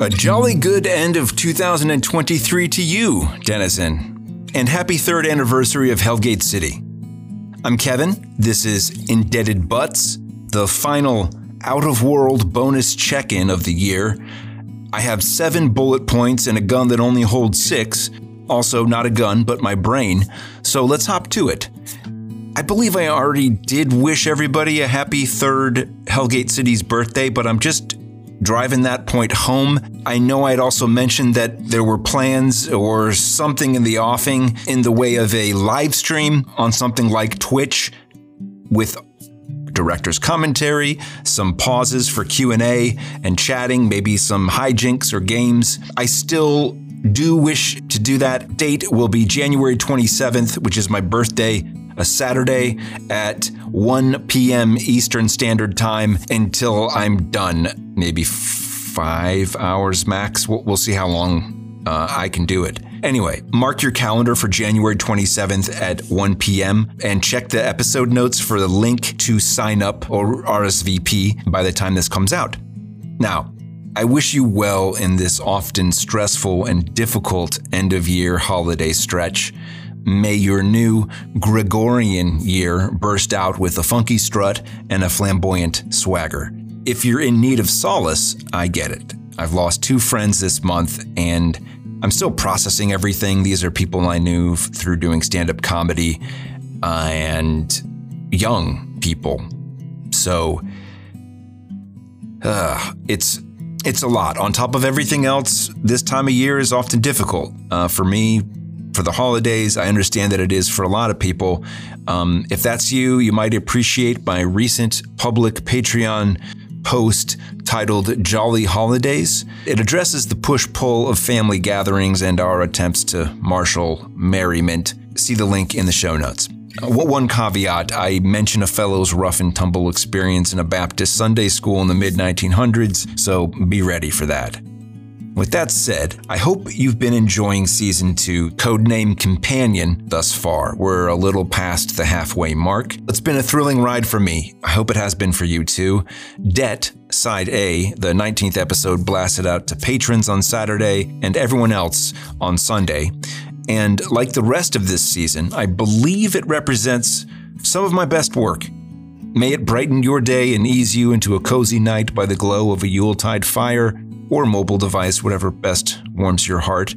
A jolly good end of 2023 to you, Denizen, and happy third anniversary of Hell Gate City. I'm Kevin. This is Indebted Butts, the final out of world bonus check in of the year. I have seven bullet points and a gun that only holds six. Also, not a gun, but my brain. So let's hop to it. I believe I already did wish everybody a happy third Hell Gate City's birthday, but I'm just driving that point home. I know I'd also mentioned that there were plans or something in the offing in the way of a live stream on something like Twitch with director's commentary, some pauses for Q&A and chatting, maybe some hijinks or games. I still do wish to do that. Date will be January 27th, which is my birthday a Saturday at 1 p.m. Eastern Standard Time until I'm done. Maybe five hours max. We'll, we'll see how long uh, I can do it. Anyway, mark your calendar for January 27th at 1 p.m. and check the episode notes for the link to sign up or RSVP by the time this comes out. Now, I wish you well in this often stressful and difficult end of year holiday stretch. May your new Gregorian year burst out with a funky strut and a flamboyant swagger. If you're in need of solace, I get it. I've lost two friends this month and I'm still processing everything. These are people I knew through doing stand up comedy uh, and young people. So uh, it's it's a lot. On top of everything else, this time of year is often difficult. Uh, for me, for the holidays. I understand that it is for a lot of people. Um, if that's you, you might appreciate my recent public Patreon post titled Jolly Holidays. It addresses the push pull of family gatherings and our attempts to marshal merriment. See the link in the show notes. Uh, one caveat I mention a fellow's rough and tumble experience in a Baptist Sunday school in the mid 1900s, so be ready for that. With that said, I hope you've been enjoying season two, codename Companion, thus far. We're a little past the halfway mark. It's been a thrilling ride for me. I hope it has been for you too. Debt, Side A, the 19th episode, blasted out to patrons on Saturday and everyone else on Sunday. And like the rest of this season, I believe it represents some of my best work. May it brighten your day and ease you into a cozy night by the glow of a Yuletide fire or mobile device, whatever best warms your heart.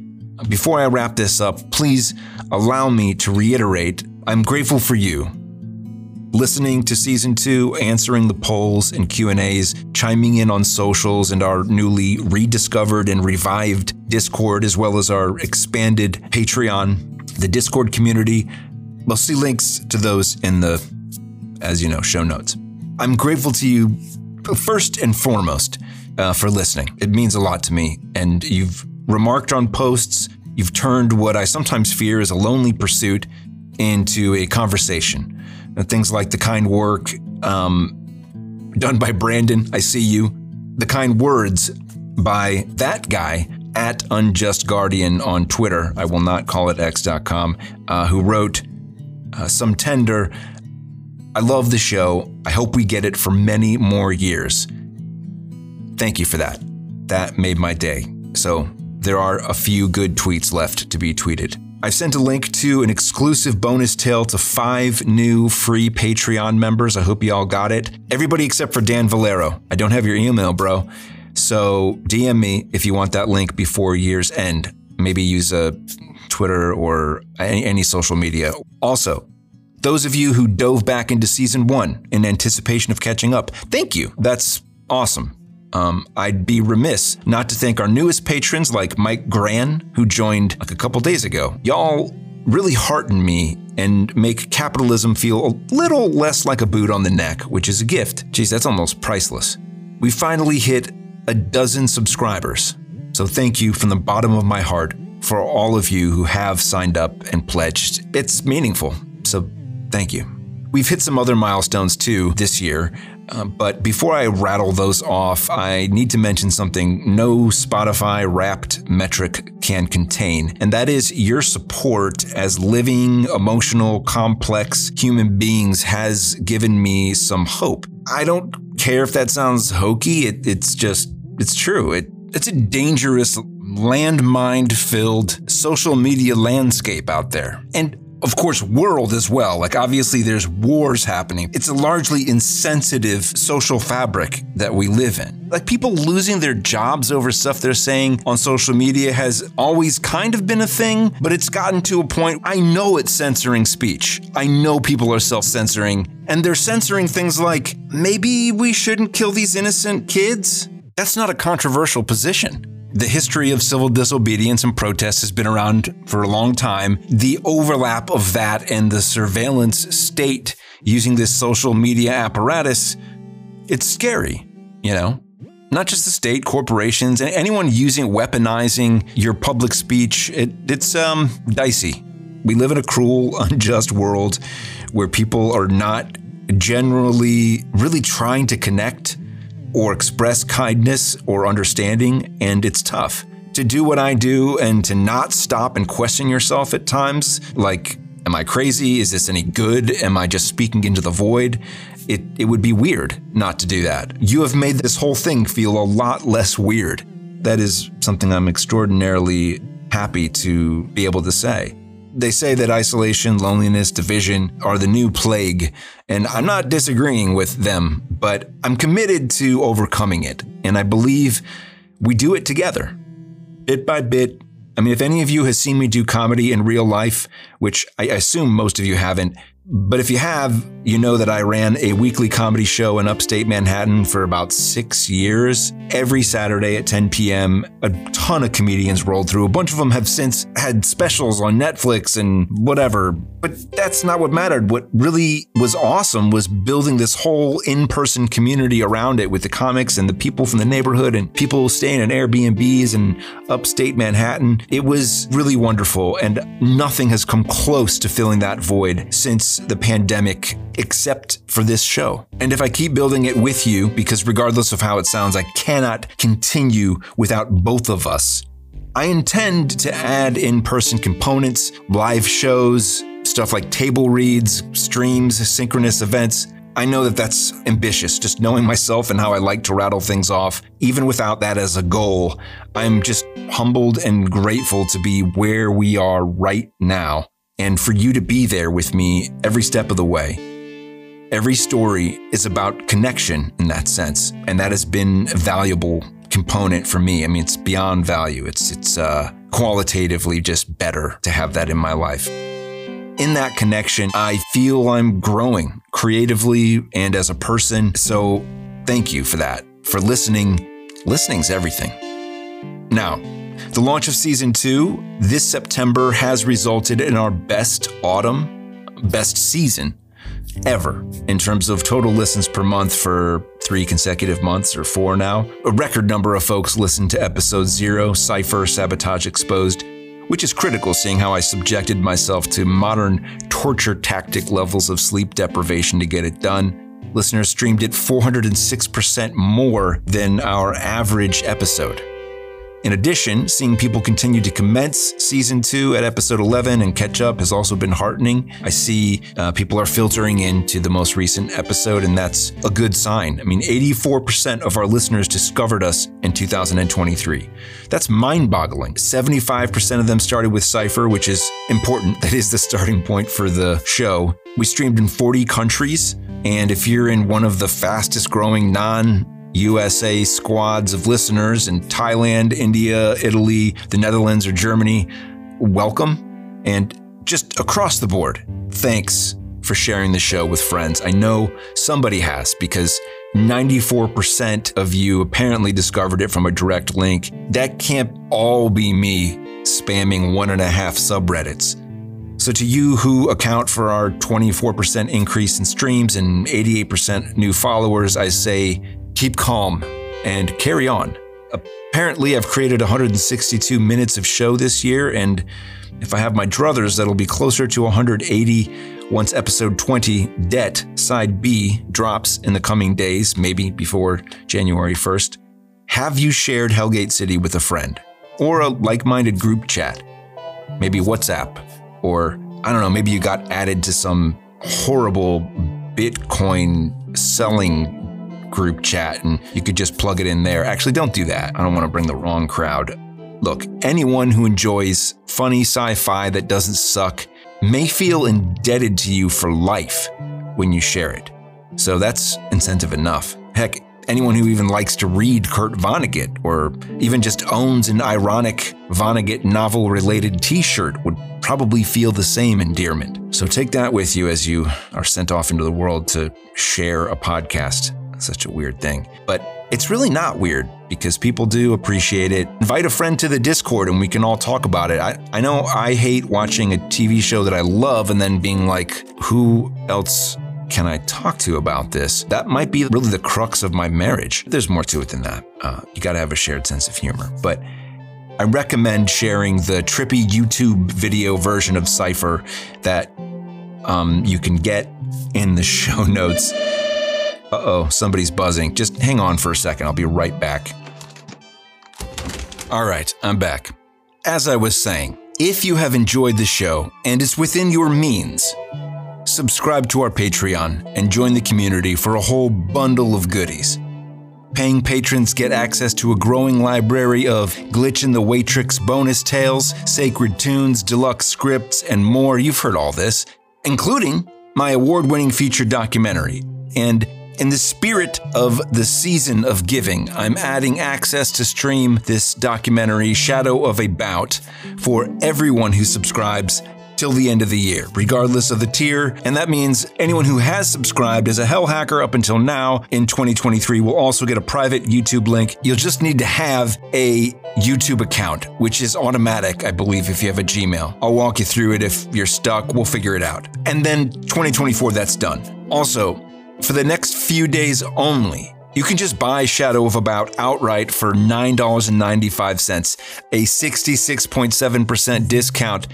Before I wrap this up, please allow me to reiterate I'm grateful for you. Listening to season 2, answering the polls and Q&As, chiming in on socials and our newly rediscovered and revived Discord as well as our expanded Patreon, the Discord community. We'll see links to those in the as you know, show notes. I'm grateful to you first and foremost uh, for listening. It means a lot to me. And you've remarked on posts, you've turned what I sometimes fear is a lonely pursuit into a conversation. And things like the kind work um, done by Brandon, I see you, the kind words by that guy at Unjust Guardian on Twitter, I will not call it x.com, uh, who wrote uh, some tender, I love the show. I hope we get it for many more years. Thank you for that. That made my day. So there are a few good tweets left to be tweeted. I've sent a link to an exclusive bonus tale to five new free Patreon members. I hope you all got it. Everybody except for Dan Valero. I don't have your email, bro. So DM me if you want that link before year's end. Maybe use a Twitter or any, any social media. Also, those of you who dove back into season one in anticipation of catching up, thank you. That's awesome. Um, I'd be remiss not to thank our newest patrons like Mike Gran, who joined like a couple days ago. Y'all really hearten me and make capitalism feel a little less like a boot on the neck, which is a gift. Geez, that's almost priceless. We finally hit a dozen subscribers. So thank you from the bottom of my heart for all of you who have signed up and pledged. It's meaningful. So thank you. We've hit some other milestones too this year. Uh, but before I rattle those off, I need to mention something no Spotify wrapped metric can contain, and that is your support as living, emotional, complex human beings has given me some hope. I don't care if that sounds hokey, it, it's just, it's true. It It's a dangerous, landmine filled social media landscape out there. And of course, world as well. Like, obviously, there's wars happening. It's a largely insensitive social fabric that we live in. Like, people losing their jobs over stuff they're saying on social media has always kind of been a thing, but it's gotten to a point. I know it's censoring speech. I know people are self censoring, and they're censoring things like maybe we shouldn't kill these innocent kids. That's not a controversial position. The history of civil disobedience and protest has been around for a long time. The overlap of that and the surveillance state using this social media apparatus, it's scary, you know? Not just the state, corporations, and anyone using weaponizing your public speech, it, it's um, dicey. We live in a cruel, unjust world where people are not generally really trying to connect or express kindness or understanding, and it's tough. To do what I do and to not stop and question yourself at times, like, am I crazy? Is this any good? Am I just speaking into the void? It, it would be weird not to do that. You have made this whole thing feel a lot less weird. That is something I'm extraordinarily happy to be able to say. They say that isolation, loneliness, division are the new plague, and I'm not disagreeing with them, but I'm committed to overcoming it, and I believe we do it together. Bit by bit. I mean, if any of you has seen me do comedy in real life, which I assume most of you haven't, but if you have, you know that I ran a weekly comedy show in upstate Manhattan for about six years. Every Saturday at 10 p.m., a ton of comedians rolled through. A bunch of them have since had specials on Netflix and whatever. But that's not what mattered. What really was awesome was building this whole in person community around it with the comics and the people from the neighborhood and people staying in Airbnbs and upstate Manhattan. It was really wonderful, and nothing has come close to filling that void since the pandemic except for this show. And if I keep building it with you, because regardless of how it sounds, I cannot continue without both of us. I intend to add in person components, live shows, stuff like table reads, streams, synchronous events. I know that that's ambitious, just knowing myself and how I like to rattle things off. Even without that as a goal, I'm just humbled and grateful to be where we are right now and for you to be there with me every step of the way. Every story is about connection in that sense, and that has been a valuable component for me. I mean, it's beyond value. It's it's uh, qualitatively just better to have that in my life. In that connection, I feel I'm growing creatively and as a person. So, thank you for that. For listening. Listening's everything. Now, the launch of season two this September has resulted in our best autumn, best season ever in terms of total listens per month for three consecutive months or four now. A record number of folks listened to episode zero, Cypher Sabotage Exposed, which is critical seeing how I subjected myself to modern torture tactic levels of sleep deprivation to get it done. Listeners streamed it 406% more than our average episode. In addition, seeing people continue to commence season two at episode 11 and catch up has also been heartening. I see uh, people are filtering into the most recent episode, and that's a good sign. I mean, 84% of our listeners discovered us in 2023. That's mind boggling. 75% of them started with Cypher, which is important. That is the starting point for the show. We streamed in 40 countries. And if you're in one of the fastest growing non USA squads of listeners in Thailand, India, Italy, the Netherlands, or Germany, welcome. And just across the board, thanks for sharing the show with friends. I know somebody has because 94% of you apparently discovered it from a direct link. That can't all be me spamming one and a half subreddits. So, to you who account for our 24% increase in streams and 88% new followers, I say keep calm, and carry on. Apparently, I've created 162 minutes of show this year, and if I have my druthers, that'll be closer to 180 once episode 20, Debt, Side B, drops in the coming days, maybe before January 1st. Have you shared Hell Gate City with a friend? Or a like minded group chat? Maybe WhatsApp? Or, I don't know, maybe you got added to some horrible Bitcoin selling group chat and you could just plug it in there. Actually, don't do that. I don't want to bring the wrong crowd. Look, anyone who enjoys funny sci fi that doesn't suck may feel indebted to you for life when you share it. So that's incentive enough. Heck, anyone who even likes to read Kurt Vonnegut or even just owns an ironic Vonnegut novel related t shirt would probably feel the same endearment. So take that with you as you are sent off into the world to share a podcast. Such a weird thing. But it's really not weird because people do appreciate it. Invite a friend to the Discord and we can all talk about it. I, I know I hate watching a TV show that I love and then being like, who else can I talk to about this? That might be really the crux of my marriage. There's more to it than that. Uh, you got to have a shared sense of humor. But I recommend sharing the trippy YouTube video version of Cypher that um, you can get in the show notes. Uh oh, somebody's buzzing. Just hang on for a second. I'll be right back. All right, I'm back. As I was saying, if you have enjoyed the show and it's within your means, subscribe to our Patreon and join the community for a whole bundle of goodies. Paying patrons get access to a growing library of Glitch in the Waitrix bonus tales, sacred tunes, deluxe scripts, and more. You've heard all this, including my award winning feature documentary. And in the spirit of the season of giving, I'm adding access to stream this documentary, Shadow of a Bout, for everyone who subscribes till the end of the year, regardless of the tier. And that means anyone who has subscribed as a Hell Hacker up until now in 2023 will also get a private YouTube link. You'll just need to have a YouTube account, which is automatic, I believe, if you have a Gmail. I'll walk you through it if you're stuck. We'll figure it out. And then 2024, that's done. Also, for the next few days only, you can just buy Shadow of a Bout outright for $9.95, a 66.7% discount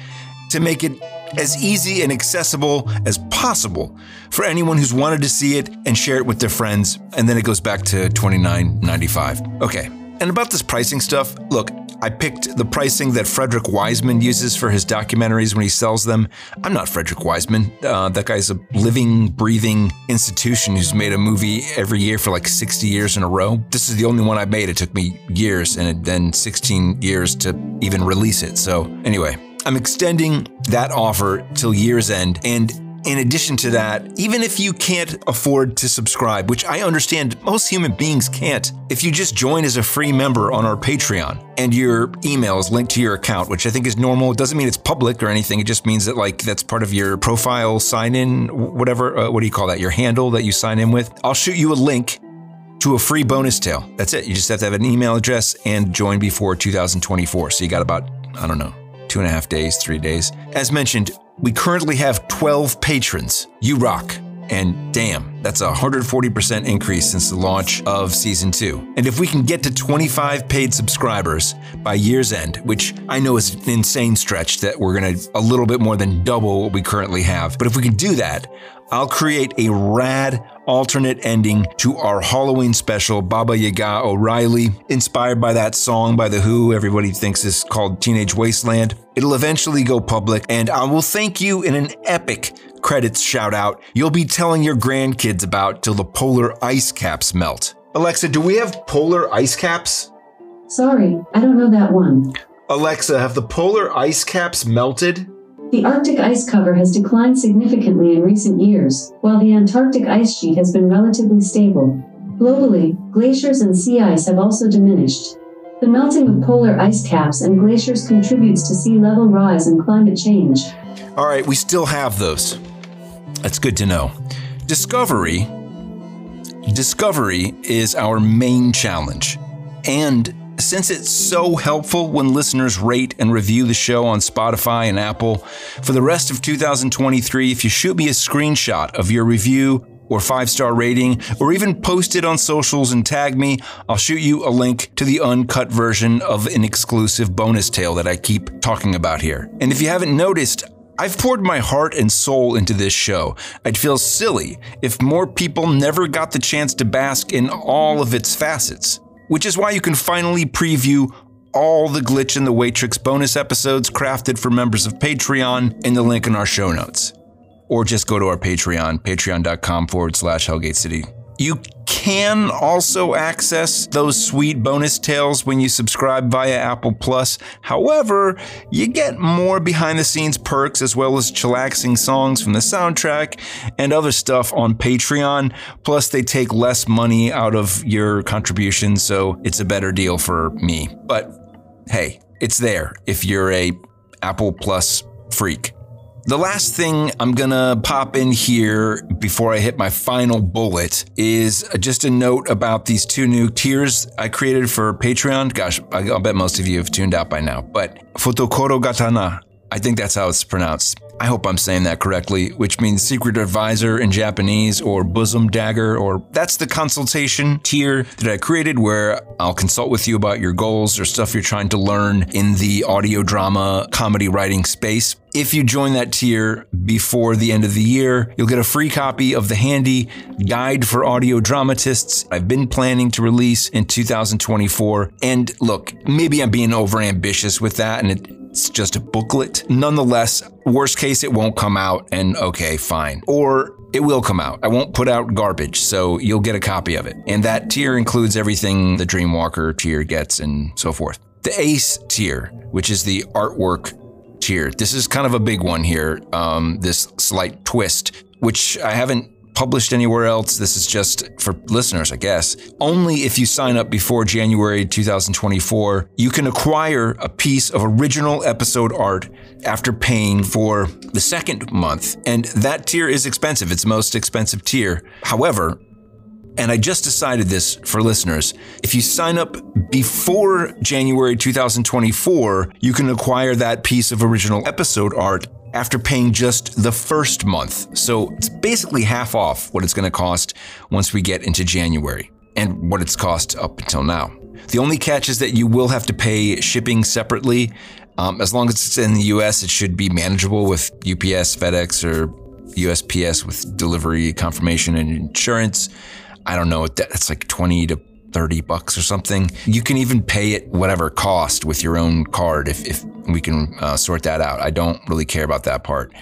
to make it as easy and accessible as possible for anyone who's wanted to see it and share it with their friends. And then it goes back to $29.95. Okay. And about this pricing stuff, look, I picked the pricing that Frederick Wiseman uses for his documentaries when he sells them. I'm not Frederick Wiseman. Uh, that guy's a living, breathing institution who's made a movie every year for like 60 years in a row. This is the only one I made. It took me years and then 16 years to even release it. So, anyway, I'm extending that offer till year's end. And in addition to that, even if you can't afford to subscribe, which I understand most human beings can't, if you just join as a free member on our Patreon and your email is linked to your account, which I think is normal, it doesn't mean it's public or anything. It just means that like that's part of your profile sign in, whatever, uh, what do you call that? Your handle that you sign in with. I'll shoot you a link to a free bonus tale. That's it. You just have to have an email address and join before 2024. So you got about, I don't know, two and a half days, three days. As mentioned, we currently have 12 patrons. You rock. And damn, that's a 140% increase since the launch of season two. And if we can get to 25 paid subscribers by year's end, which I know is an insane stretch that we're gonna a little bit more than double what we currently have, but if we can do that, I'll create a rad alternate ending to our Halloween special, Baba Yaga O'Reilly, inspired by that song by The Who everybody thinks is called Teenage Wasteland. It'll eventually go public, and I will thank you in an epic credits shout out you'll be telling your grandkids about till the polar ice caps melt. Alexa, do we have polar ice caps? Sorry, I don't know that one. Alexa, have the polar ice caps melted? The Arctic ice cover has declined significantly in recent years, while the Antarctic ice sheet has been relatively stable. Globally, glaciers and sea ice have also diminished. The melting of polar ice caps and glaciers contributes to sea level rise and climate change. All right, we still have those. That's good to know. Discovery Discovery is our main challenge. And since it's so helpful when listeners rate and review the show on Spotify and Apple, for the rest of 2023, if you shoot me a screenshot of your review or five star rating, or even post it on socials and tag me, I'll shoot you a link to the uncut version of an exclusive bonus tale that I keep talking about here. And if you haven't noticed, I've poured my heart and soul into this show. I'd feel silly if more people never got the chance to bask in all of its facets which is why you can finally preview all the Glitch in the Waitrix bonus episodes crafted for members of Patreon in the link in our show notes. Or just go to our Patreon, patreon.com forward slash Hellgate City. You can also access those sweet bonus tales when you subscribe via Apple Plus. However, you get more behind the scenes perks as well as chillaxing songs from the soundtrack and other stuff on Patreon. Plus, they take less money out of your contribution, so it's a better deal for me. But hey, it's there if you're a Apple Plus freak. The last thing I'm gonna pop in here before I hit my final bullet is just a note about these two new tiers I created for Patreon. Gosh, I'll bet most of you have tuned out by now, but Futokoro Gatana, I think that's how it's pronounced. I hope I'm saying that correctly, which means secret advisor in Japanese or bosom dagger, or that's the consultation tier that I created where I'll consult with you about your goals or stuff you're trying to learn in the audio drama comedy writing space. If you join that tier before the end of the year, you'll get a free copy of the handy guide for audio dramatists I've been planning to release in 2024. And look, maybe I'm being overambitious with that and it it's just a booklet. Nonetheless, worst case, it won't come out, and okay, fine. Or it will come out. I won't put out garbage, so you'll get a copy of it. And that tier includes everything the Dreamwalker tier gets and so forth. The Ace tier, which is the artwork tier. This is kind of a big one here, um, this slight twist, which I haven't published anywhere else. This is just for listeners, I guess. Only if you sign up before January 2024, you can acquire a piece of original episode art after paying for the second month. And that tier is expensive. It's most expensive tier. However, and I just decided this for listeners. If you sign up before January 2024, you can acquire that piece of original episode art after paying just the first month. So it's basically half off what it's going to cost once we get into January and what it's cost up until now. The only catch is that you will have to pay shipping separately. Um, as long as it's in the US, it should be manageable with UPS, FedEx, or USPS with delivery confirmation and insurance. I don't know, that's like 20 to 30 bucks or something. You can even pay it whatever cost with your own card if, if we can uh, sort that out. I don't really care about that part.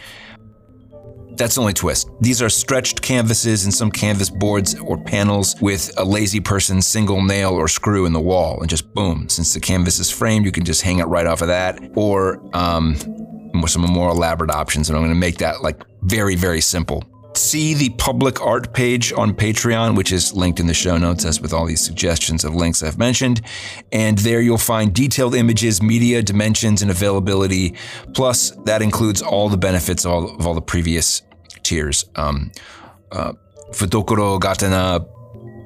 That's the only twist. These are stretched canvases and some canvas boards or panels with a lazy person's single nail or screw in the wall, and just boom. Since the canvas is framed, you can just hang it right off of that. Or um, some more elaborate options, and I'm going to make that like very, very simple see the public art page on Patreon, which is linked in the show notes, as with all these suggestions of links I've mentioned. And there you'll find detailed images, media, dimensions, and availability. Plus, that includes all the benefits of all, of all the previous tiers. Um, uh, Futokoro, Gatana,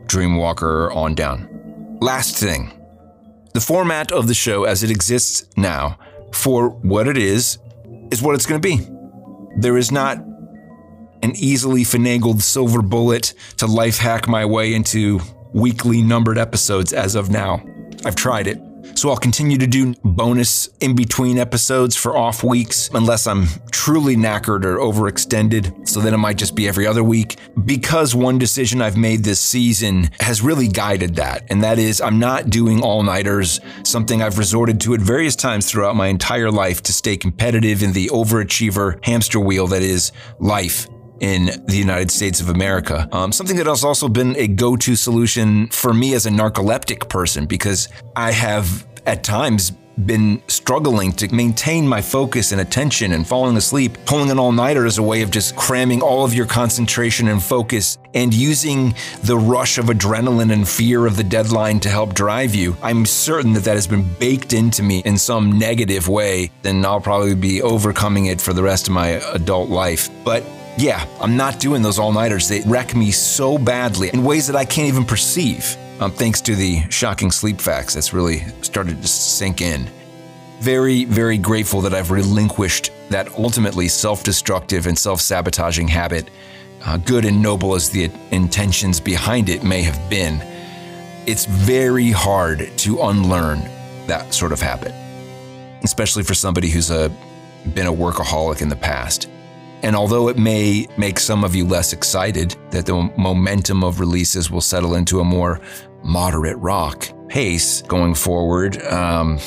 Dreamwalker, on down. Last thing the format of the show as it exists now, for what it is, is what it's going to be. There is not an easily finagled silver bullet to life hack my way into weekly numbered episodes as of now. I've tried it. So I'll continue to do bonus in between episodes for off weeks unless I'm truly knackered or overextended. So then it might just be every other week. Because one decision I've made this season has really guided that. And that is I'm not doing all nighters, something I've resorted to at various times throughout my entire life to stay competitive in the overachiever hamster wheel that is life in the United States of America. Um, something that has also been a go to solution for me as a narcoleptic person because I have at times been struggling to maintain my focus and attention and falling asleep. Pulling an all nighter is a way of just cramming all of your concentration and focus and using the rush of adrenaline and fear of the deadline to help drive you. I'm certain that that has been baked into me in some negative way, then I'll probably be overcoming it for the rest of my adult life. But yeah, I'm not doing those all nighters. They wreck me so badly in ways that I can't even perceive. Um, thanks to the shocking sleep facts that's really started to sink in. Very, very grateful that I've relinquished that ultimately self destructive and self sabotaging habit, uh, good and noble as the intentions behind it may have been. It's very hard to unlearn that sort of habit, especially for somebody who's a, been a workaholic in the past. And although it may make some of you less excited that the momentum of releases will settle into a more moderate rock pace going forward, um,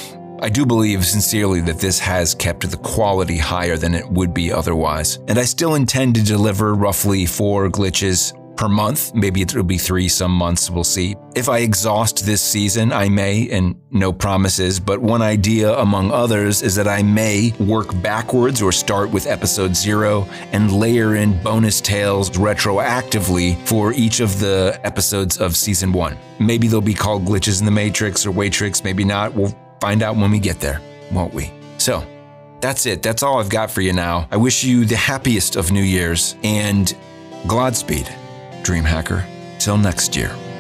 I do believe sincerely that this has kept the quality higher than it would be otherwise. And I still intend to deliver roughly four glitches per month. Maybe it'll be three some months, we'll see. If I exhaust this season, I may, and no promises, but one idea among others is that I may work backwards or start with episode zero and layer in bonus tales retroactively for each of the episodes of season one. Maybe they'll be called Glitches in the Matrix or Waitrix, maybe not. We'll find out when we get there, won't we? So, that's it. That's all I've got for you now. I wish you the happiest of New Year's and Godspeed, Dream Hacker. Till next year.